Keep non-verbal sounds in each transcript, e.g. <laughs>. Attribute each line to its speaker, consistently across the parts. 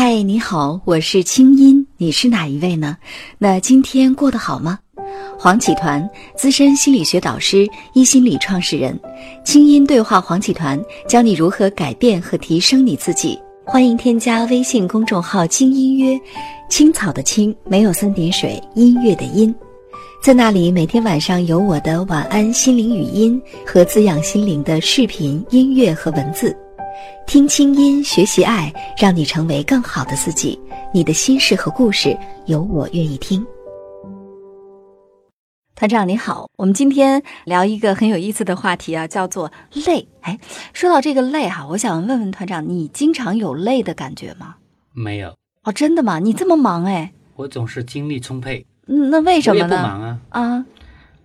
Speaker 1: 嗨，你好，我是清音，你是哪一位呢？那今天过得好吗？黄启团，资深心理学导师，一心理创始人，清音对话黄启团，教你如何改变和提升你自己。欢迎添加微信公众号“轻音约”，青草的青没有三点水，音乐的音，在那里每天晚上有我的晚安心灵语音和滋养心灵的视频、音乐和文字。听清音，学习爱，让你成为更好的自己。你的心事和故事，有我愿意听。团长你好，我们今天聊一个很有意思的话题啊，叫做累。哎，说到这个累哈，我想问问团长，你经常有累的感觉吗？
Speaker 2: 没有
Speaker 1: 哦，真的吗？你这么忙哎？
Speaker 2: 我总是精力充沛。
Speaker 1: 嗯，那为什么
Speaker 2: 呢？我也不忙啊。
Speaker 1: 啊，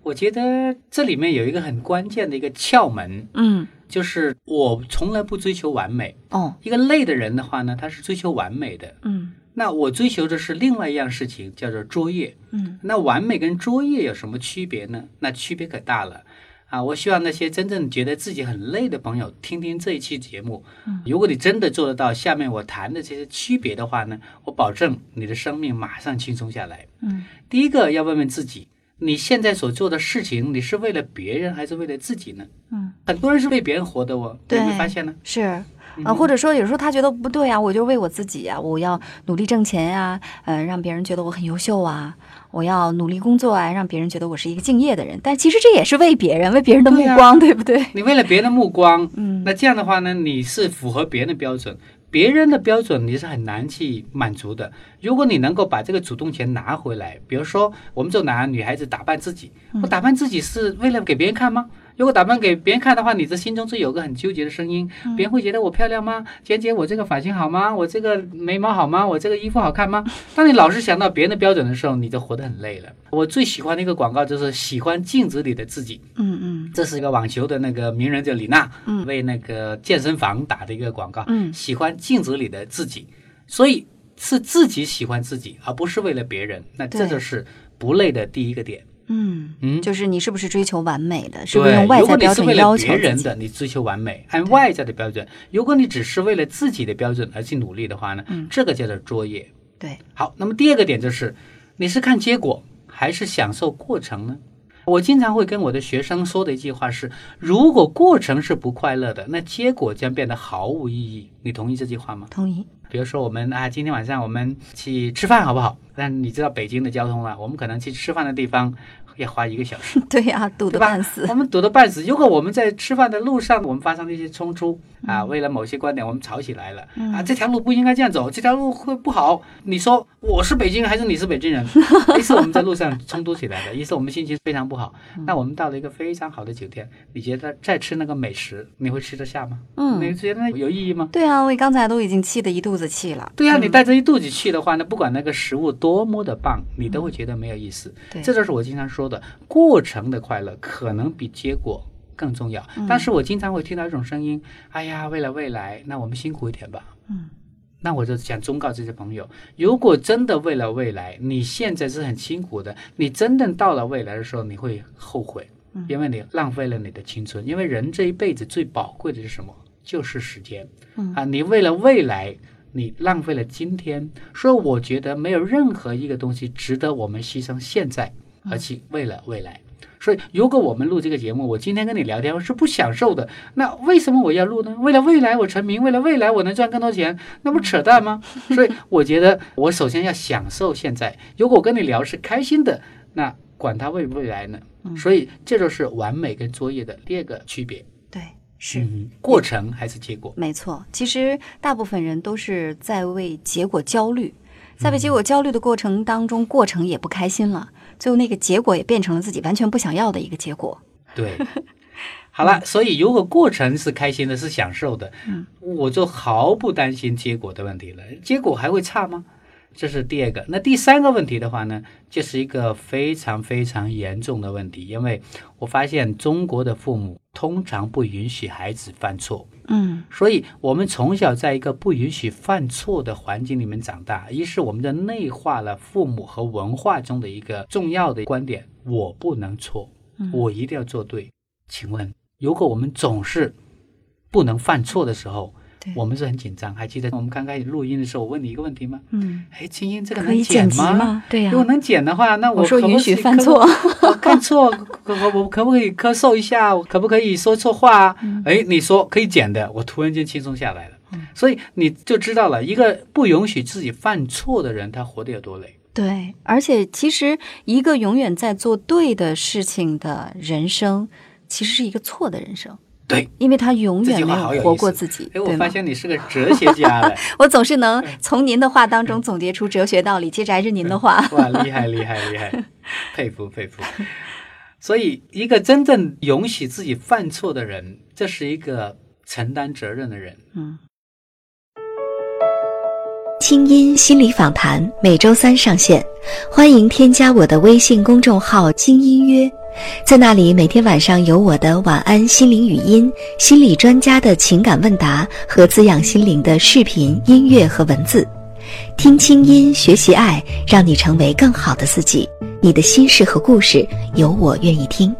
Speaker 2: 我觉得这里面有一个很关键的一个窍门。
Speaker 1: 嗯。
Speaker 2: 就是我从来不追求完美
Speaker 1: 哦。
Speaker 2: 一个累的人的话呢，他是追求完美的。
Speaker 1: 嗯。
Speaker 2: 那我追求的是另外一样事情，叫做卓越。
Speaker 1: 嗯。
Speaker 2: 那完美跟卓越有什么区别呢？那区别可大了啊！我希望那些真正觉得自己很累的朋友听听这一期节目。
Speaker 1: 嗯。
Speaker 2: 如果你真的做得到下面我谈的这些区别的话呢，我保证你的生命马上轻松下来。
Speaker 1: 嗯。
Speaker 2: 第一个要问问自己。你现在所做的事情，你是为了别人还是为了自己呢？
Speaker 1: 嗯，
Speaker 2: 很多人是为别人活的哦。
Speaker 1: 对，
Speaker 2: 有没有发现呢？
Speaker 1: 是啊，或者说有时候他觉得不对啊，我就为我自己啊，我要努力挣钱呀，嗯，让别人觉得我很优秀啊，我要努力工作啊，让别人觉得我是一个敬业的人。但其实这也是为别人，为别人的目光，对不对？
Speaker 2: 你为了别人的目光，
Speaker 1: 嗯，
Speaker 2: 那这样的话呢，你是符合别人的标准。别人的标准你是很难去满足的。如果你能够把这个主动权拿回来，比如说我们就拿女孩子打扮自己，我打扮自己是为了给别人看吗？如果打扮给别人看的话，你这心中是有个很纠结的声音。别人会觉得我漂亮吗？姐姐，我这个发型好吗？我这个眉毛好吗？我这个衣服好看吗？<laughs> 当你老是想到别人的标准的时候，你就活得很累了。我最喜欢的一个广告就是喜欢镜子里的自己。
Speaker 1: 嗯嗯，
Speaker 2: 这是一个网球的那个名人叫李娜，
Speaker 1: 嗯，
Speaker 2: 为那个健身房打的一个广告。
Speaker 1: 嗯，
Speaker 2: 喜欢镜子里的自己，所以是自己喜欢自己，而不是为了别人。那这就是不累的第一个点。
Speaker 1: 嗯
Speaker 2: 嗯，
Speaker 1: 就是你是不是追求完美的？是不是用外在标准要求
Speaker 2: 别人的，你追求完美，按外在的标准。如果你只是为了自己的标准而去努力的话呢？
Speaker 1: 嗯，
Speaker 2: 这个叫做作业。
Speaker 1: 对，
Speaker 2: 好，那么第二个点就是，你是看结果还是享受过程呢？我经常会跟我的学生说的一句话是：如果过程是不快乐的，那结果将变得毫无意义。你同意这句话吗？
Speaker 1: 同意。
Speaker 2: 比如说我们啊，今天晚上我们去吃饭好不好？但你知道北京的交通啊，我们可能去吃饭的地方。要花一个小时，<laughs>
Speaker 1: 对呀，堵得半死。
Speaker 2: 我们堵得半死。如果我们在吃饭的路上，我们发生了一些冲突啊，为了某些观点，我们吵起来了啊，这条路不应该这样走，这条路会不好。你说我是北京人还是你是北京人？<laughs> 一次我们在路上冲突起来了，一次我们心情非常不好。那我们到了一个非常好的酒店，你觉得再吃那个美食，你会吃得下吗？
Speaker 1: 嗯，
Speaker 2: 你觉得有意义吗？
Speaker 1: 对啊，我刚才都已经气得一肚子气了。
Speaker 2: 对啊，你带着一肚子气的话，那不管那个食物多么的棒，你都会觉得没有意思。
Speaker 1: 对，
Speaker 2: 这就是我经常说。说的过程的快乐可能比结果更重要，但是我经常会听到一种声音：“哎呀，为了未来，那我们辛苦一点吧。”
Speaker 1: 嗯，
Speaker 2: 那我就想忠告这些朋友：如果真的为了未来，你现在是很辛苦的，你真正到了未来的时候，你会后悔，因为你浪费了你的青春。因为人这一辈子最宝贵的是什么？就是时间。啊，你为了未来，你浪费了今天。所以我觉得没有任何一个东西值得我们牺牲现在。而且为了未来，所以如果我们录这个节目，我今天跟你聊天我是不享受的，那为什么我要录呢？为了未来我成名，为了未来我能赚更多钱，那不扯淡吗？<laughs> 所以我觉得我首先要享受现在。如果我跟你聊是开心的，那管它未不未来呢？所以这就是完美跟作业的第二个区别。
Speaker 1: 对，是
Speaker 2: 过程还是结果？
Speaker 1: 没错，其实大部分人都是在为结果焦虑，在为结果焦虑的过程当中，过程也不开心了。最后那个结果也变成了自己完全不想要的一个结果。
Speaker 2: 对，<laughs> 好了，所以如果过程是开心的，是享受的，
Speaker 1: 嗯，
Speaker 2: 我就毫不担心结果的问题了。结果还会差吗？这是第二个。那第三个问题的话呢，就是一个非常非常严重的问题，因为我发现中国的父母通常不允许孩子犯错。
Speaker 1: 嗯，
Speaker 2: 所以我们从小在一个不允许犯错的环境里面长大，一是我们的内化了父母和文化中的一个重要的观点：我不能错，我一定要做对。请问，如果我们总是不能犯错的时候，我们是很紧张。还记得我们刚开始录音的时候，我问你一个问题吗？
Speaker 3: 嗯，
Speaker 2: 哎，青音，这个
Speaker 3: 可以
Speaker 2: 能剪
Speaker 3: 辑吗？对呀、
Speaker 2: 如果能剪的话，那
Speaker 3: 我说允许犯错，
Speaker 2: 我看错，可我我 <laughs> 可不可以咳嗽一下？我可不可以说错话哎，你说可以剪的，我突然间轻松下来了。所以你就知道了，一个不允许自己犯错的人，他活得有多累。
Speaker 3: 对，而且其实一个永远在做对的事情的人生，其实是一个错的人生。
Speaker 2: 对，
Speaker 3: 因为他永远没
Speaker 2: 有
Speaker 3: 活过自己。
Speaker 2: 哎，我发现你是个哲学家了，<laughs>
Speaker 3: 我总是能从您的话当中总结出哲学道理。接着还是您的话，<laughs>
Speaker 2: 哇，厉害厉害厉害，佩服佩服。<laughs> 所以，一个真正允许自己犯错的人，这是一个承担责任的人。
Speaker 3: 嗯。
Speaker 1: 清音心理访谈每周三上线，欢迎添加我的微信公众号“精音约”，在那里每天晚上有我的晚安心灵语音、心理专家的情感问答和滋养心灵的视频、音乐和文字。听清音，学习爱，让你成为更好的自己。你的心事和故事，有我愿意听。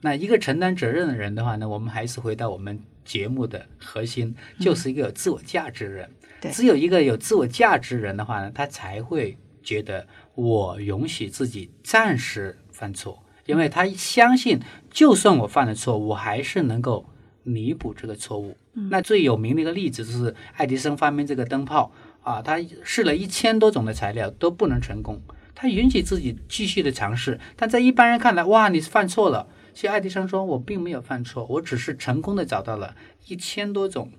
Speaker 2: 那一个承担责任的人的话呢，我们还是回到我们节目的核心，就是一个有自我价值的人。
Speaker 3: 对
Speaker 2: 只有一个有自我价值的人的话呢，他才会觉得我允许自己暂时犯错，因为他相信，就算我犯了错，我还是能够弥补这个错误。那最有名的一个例子就是爱迪生发明这个灯泡啊，他试了一千多种的材料都不能成功，他允许自己继续的尝试，但在一般人看来，哇，你是犯错了。其实爱迪生说：“我并没有犯错，我只是成功的找到了一千多种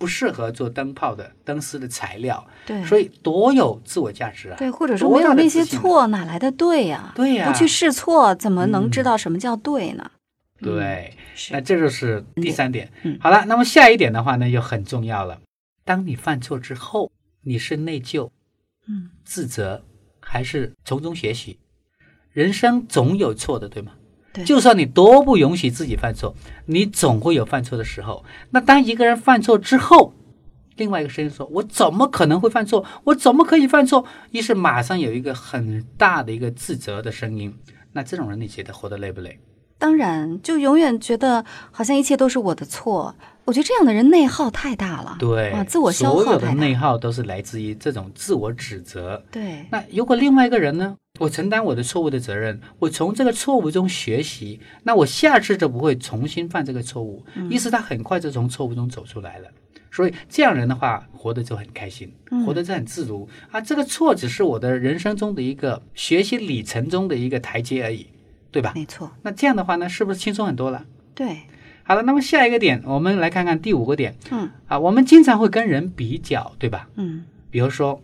Speaker 2: 不适合做灯泡的灯丝的材料。”
Speaker 3: 对，
Speaker 2: 所以多有自我价值啊！
Speaker 3: 对，或者说没有那些错，哪来的对呀、
Speaker 2: 对呀
Speaker 3: 不去试错，怎么能
Speaker 2: 嗯
Speaker 3: 知道什么叫对呢？
Speaker 2: 对，那这就是第三点。
Speaker 3: 嗯
Speaker 2: 好了，那么下一点的话呢，又很重要了。当你犯错之后，你是内疚、
Speaker 3: 嗯，
Speaker 2: 自责，还是从中学习？人生总有错的，对吗？就算你多不允许自己犯错，你总会有犯错的时候。那当一个人犯错之后，另外一个声音说：“我怎么可能会犯错？我怎么可以犯错？”于是马上有一个很大的一个自责的声音。那这种人，你觉得活得累不累？
Speaker 3: 当然，就永远觉得好像一切都是我的错。我觉得这样的人内耗太大了，
Speaker 2: 对，
Speaker 3: 啊，自我消
Speaker 2: 所有的
Speaker 3: 耗太大。
Speaker 2: 内耗都是来自于这种自我指责。
Speaker 3: 对，
Speaker 2: 那如果另外一个人呢？我承担我的错误的责任，我从这个错误中学习，那我下次就不会重新犯这个错误。
Speaker 3: 嗯
Speaker 2: 于是他很快就从错误中走出来了。所以这样人的话，活得就很开心，
Speaker 3: 嗯
Speaker 2: 活得就很自如、啊。这个错只是我的人生中的一个学习里程中的一个台阶而已，对吧？
Speaker 3: 没错，
Speaker 2: 那这样的话呢，是不是轻松很多了？
Speaker 3: 对，
Speaker 2: 好了，那么下一个点，我们来看看第五个点。
Speaker 3: 嗯
Speaker 2: 啊，我们经常会跟人比较，对吧？
Speaker 3: 嗯，
Speaker 2: 比如说，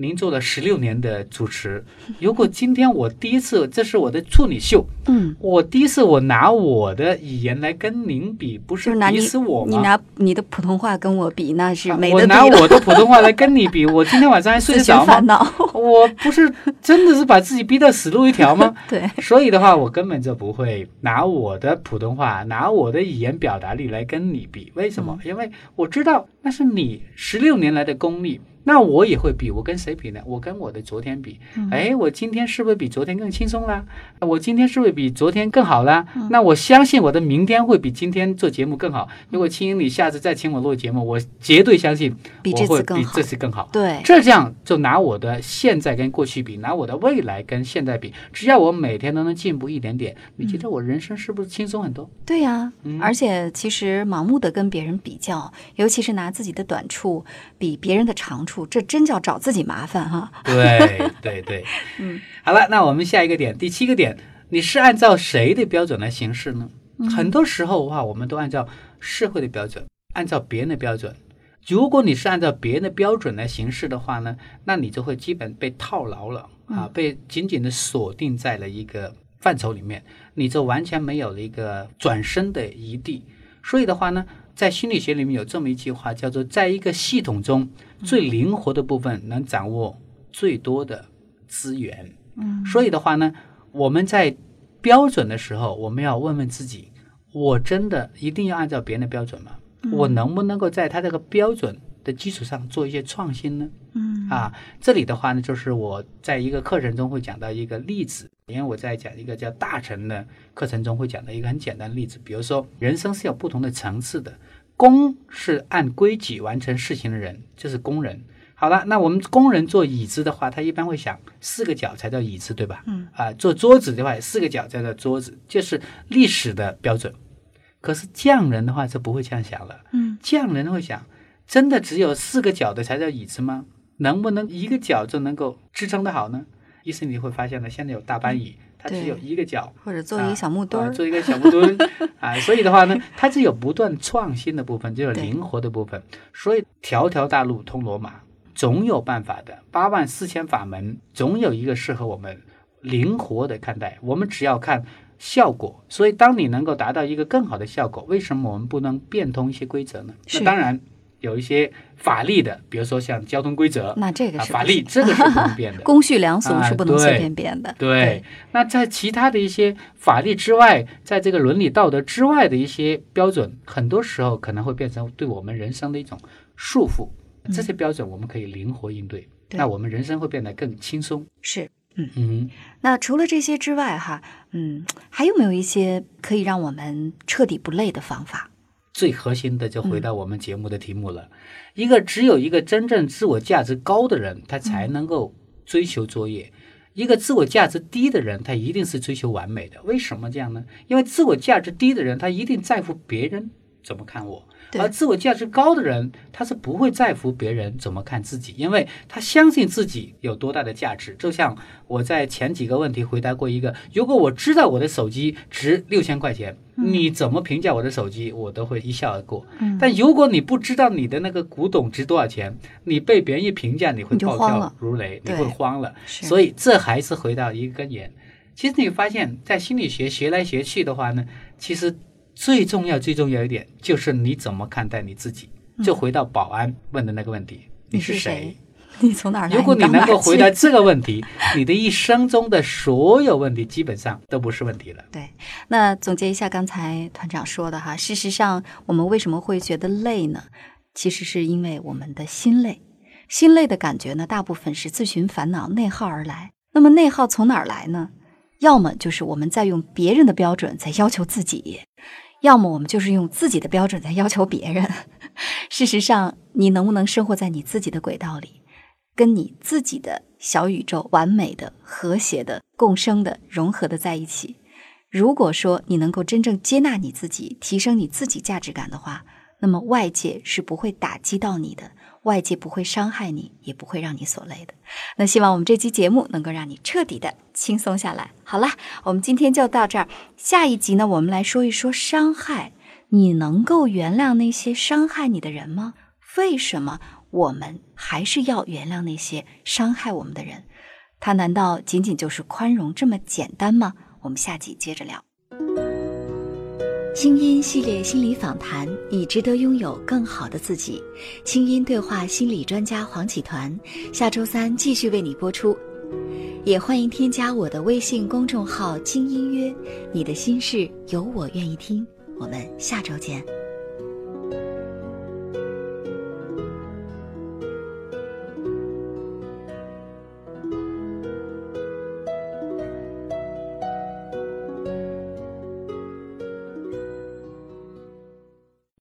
Speaker 2: 您做了十六年的主持，如果今天我第一次，这是我的处女秀，
Speaker 3: 嗯，
Speaker 2: 我第一次我拿我的语言来跟您比，不
Speaker 3: 是你
Speaker 2: 鄙视我吗？
Speaker 3: 你拿你的普通话跟我比，那是
Speaker 2: 啊
Speaker 3: 没得比
Speaker 2: 我拿。我的普通话来跟你比，我今天晚上还睡得着吗？我不是真的是把自己逼到死路一条吗？<laughs>
Speaker 3: 对，
Speaker 2: 所以的话，我根本就不会拿我的普通话、拿我的语言表达力来跟你比。为什么？因为我知道那是你十六年来的功力，那我也会比。我跟谁比呢？我跟我的昨天比。哎，我今天是不是比昨天更轻松啦？我今天是不是比昨天更好啦？那我相信我的明天会比今天做节目更好。如果青英你下次再请我录节目，我绝对相信
Speaker 3: 比这
Speaker 2: 我会比
Speaker 3: 次更好
Speaker 2: 这次更好。
Speaker 3: 对，
Speaker 2: 这样就拿我的现在跟过去比，拿我的未来跟现在比，只要我每天都能进步一点点，你觉得我人生是不是轻松很多？
Speaker 3: 对呀、
Speaker 2: 嗯
Speaker 3: 而且其实盲目的跟别人比较，尤其是拿自己的短处比别人的长处，这真叫找自己麻烦哈。
Speaker 2: 对对 <laughs> 对，
Speaker 3: 嗯，
Speaker 2: 好了，那我们下一个点，第七个点，你是按照谁的标准来行事呢？很多时候的话，我们都按照社会的标准，按照别人的标准。如果你是按照别人的标准来行事的话呢，那你就会基本被套牢了啊，被紧紧的锁定在了一个范畴里面，你就完全没有了一个转身的余地。所以的话呢，在心理学里面有这么一句话，叫做在一个系统中最灵活的部分能掌握最多的资源。
Speaker 3: 嗯，
Speaker 2: 所以的话呢，我们在标准的时候，我们要问问自己：我真的一定要按照别人的标准吗？我能不能够在他这个标准的基础上做一些创新呢？
Speaker 3: 嗯
Speaker 2: 啊，这里的话呢，就是我在一个课程中会讲到一个例子，因为我在讲一个叫大成的课程中会讲到一个很简单的例子，比如说人生是有不同的层次的，工是按规矩完成事情的人，就是工人。好了，那我们工人做椅子的话，他一般会想四个角才叫椅子，对吧？
Speaker 3: 嗯。
Speaker 2: 啊，做桌子的话，四个角才叫桌子，就是历史的标准。可是匠人的话就不会这样想了。
Speaker 3: 嗯。
Speaker 2: 匠人会想，真的只有四个脚的才叫椅子吗？能不能一个脚就能够支撑得好呢？意思你会发现呢，现在有大班椅，它只有一个脚，
Speaker 3: 或者做一个小木墩儿，
Speaker 2: 做一个小木墩啊。所以的话呢，它只有不断创新的部分，就有灵活的部分。所以条条大路通罗马，总有办法的。八万四千法门，总有一个适合我们灵活的看待。我们只要看效果。所以，当你能够达到一个更好的效果，为什么我们不能变通一些规则呢？那当然。有一些法律的，比如说像交通规则，
Speaker 3: 那这个是
Speaker 2: 法律，这个是不能变的。<laughs>
Speaker 3: 公序良俗是不能随便变的。
Speaker 2: 对，那在其他的一些法律之外，在这个伦理道德之外的一些标准，很多时候可能会变成对我们人生的一种束缚。这些标准我们可以灵活应对，那我们人生会变得更轻松。
Speaker 3: 是，嗯嗯。那除了这些之外，哈，嗯，还有没有一些可以让我们彻底不累的方法？
Speaker 2: 最核心的就回到我们节目的题目了，一个只有一个真正自我价值高的人，他才能够追求卓越；一个自我价值低的人，他一定是追求完美的。为什么这样呢？因为自我价值低的人，他一定在乎别人怎么看我。而自我价值高的人，他是不会在乎别人怎么看自己，因为他相信自己有多大的价值。就像我在前几个问题回答过一个：如果我知道我的手机值六千块钱，你怎么评价我的手机，我都会一笑而过。但如果你不知道你的那个古董值多少钱，你被别人一评价，你会暴跳如雷，你会慌了。所以这还是回到一个根源。其实你发现，在心理学学来学去的话呢，其实。最重要、最重要一点就是你怎么看待你自己。就回到保安问的那个问题：
Speaker 3: 你
Speaker 2: 是谁？<laughs>
Speaker 3: 你从哪儿来？
Speaker 2: 如果你能够回答这个问题，<laughs> 你的一生中的所有问题基本上都不是问题了。
Speaker 3: 对，那总结一下刚才团长说的哈，事实上我们为什么会觉得累呢？其实是因为我们的心累。心累的感觉呢，大部分是自寻烦恼、内耗而来。那么内耗从哪儿来呢？要么就是我们在用别人的标准在要求自己。要么我们就是用自己的标准在要求别人。事实上，你能不能生活在你自己的轨道里，跟你自己的小宇宙完美的、和谐的、共生的、融合的在一起？如果说你能够真正接纳你自己，提升你自己价值感的话，那么外界是不会打击到你的。外界不会伤害你，也不会让你所累的。那希望我们这期节目能够让你彻底的轻松下来。好了，我们今天就到这儿。下一集呢，我们来说一说伤害。你能够原谅那些伤害你的人吗？为什么我们还是要原谅那些伤害我们的人？他难道仅仅就是宽容这么简单吗？我们下集接着聊。
Speaker 1: 清音系列心理访谈，你值得拥有更好的自己。清音对话心理专家黄启团，下周三继续为你播出。也欢迎添加我的微信公众号“清音约”，你的心事有我愿意听。我们下周见。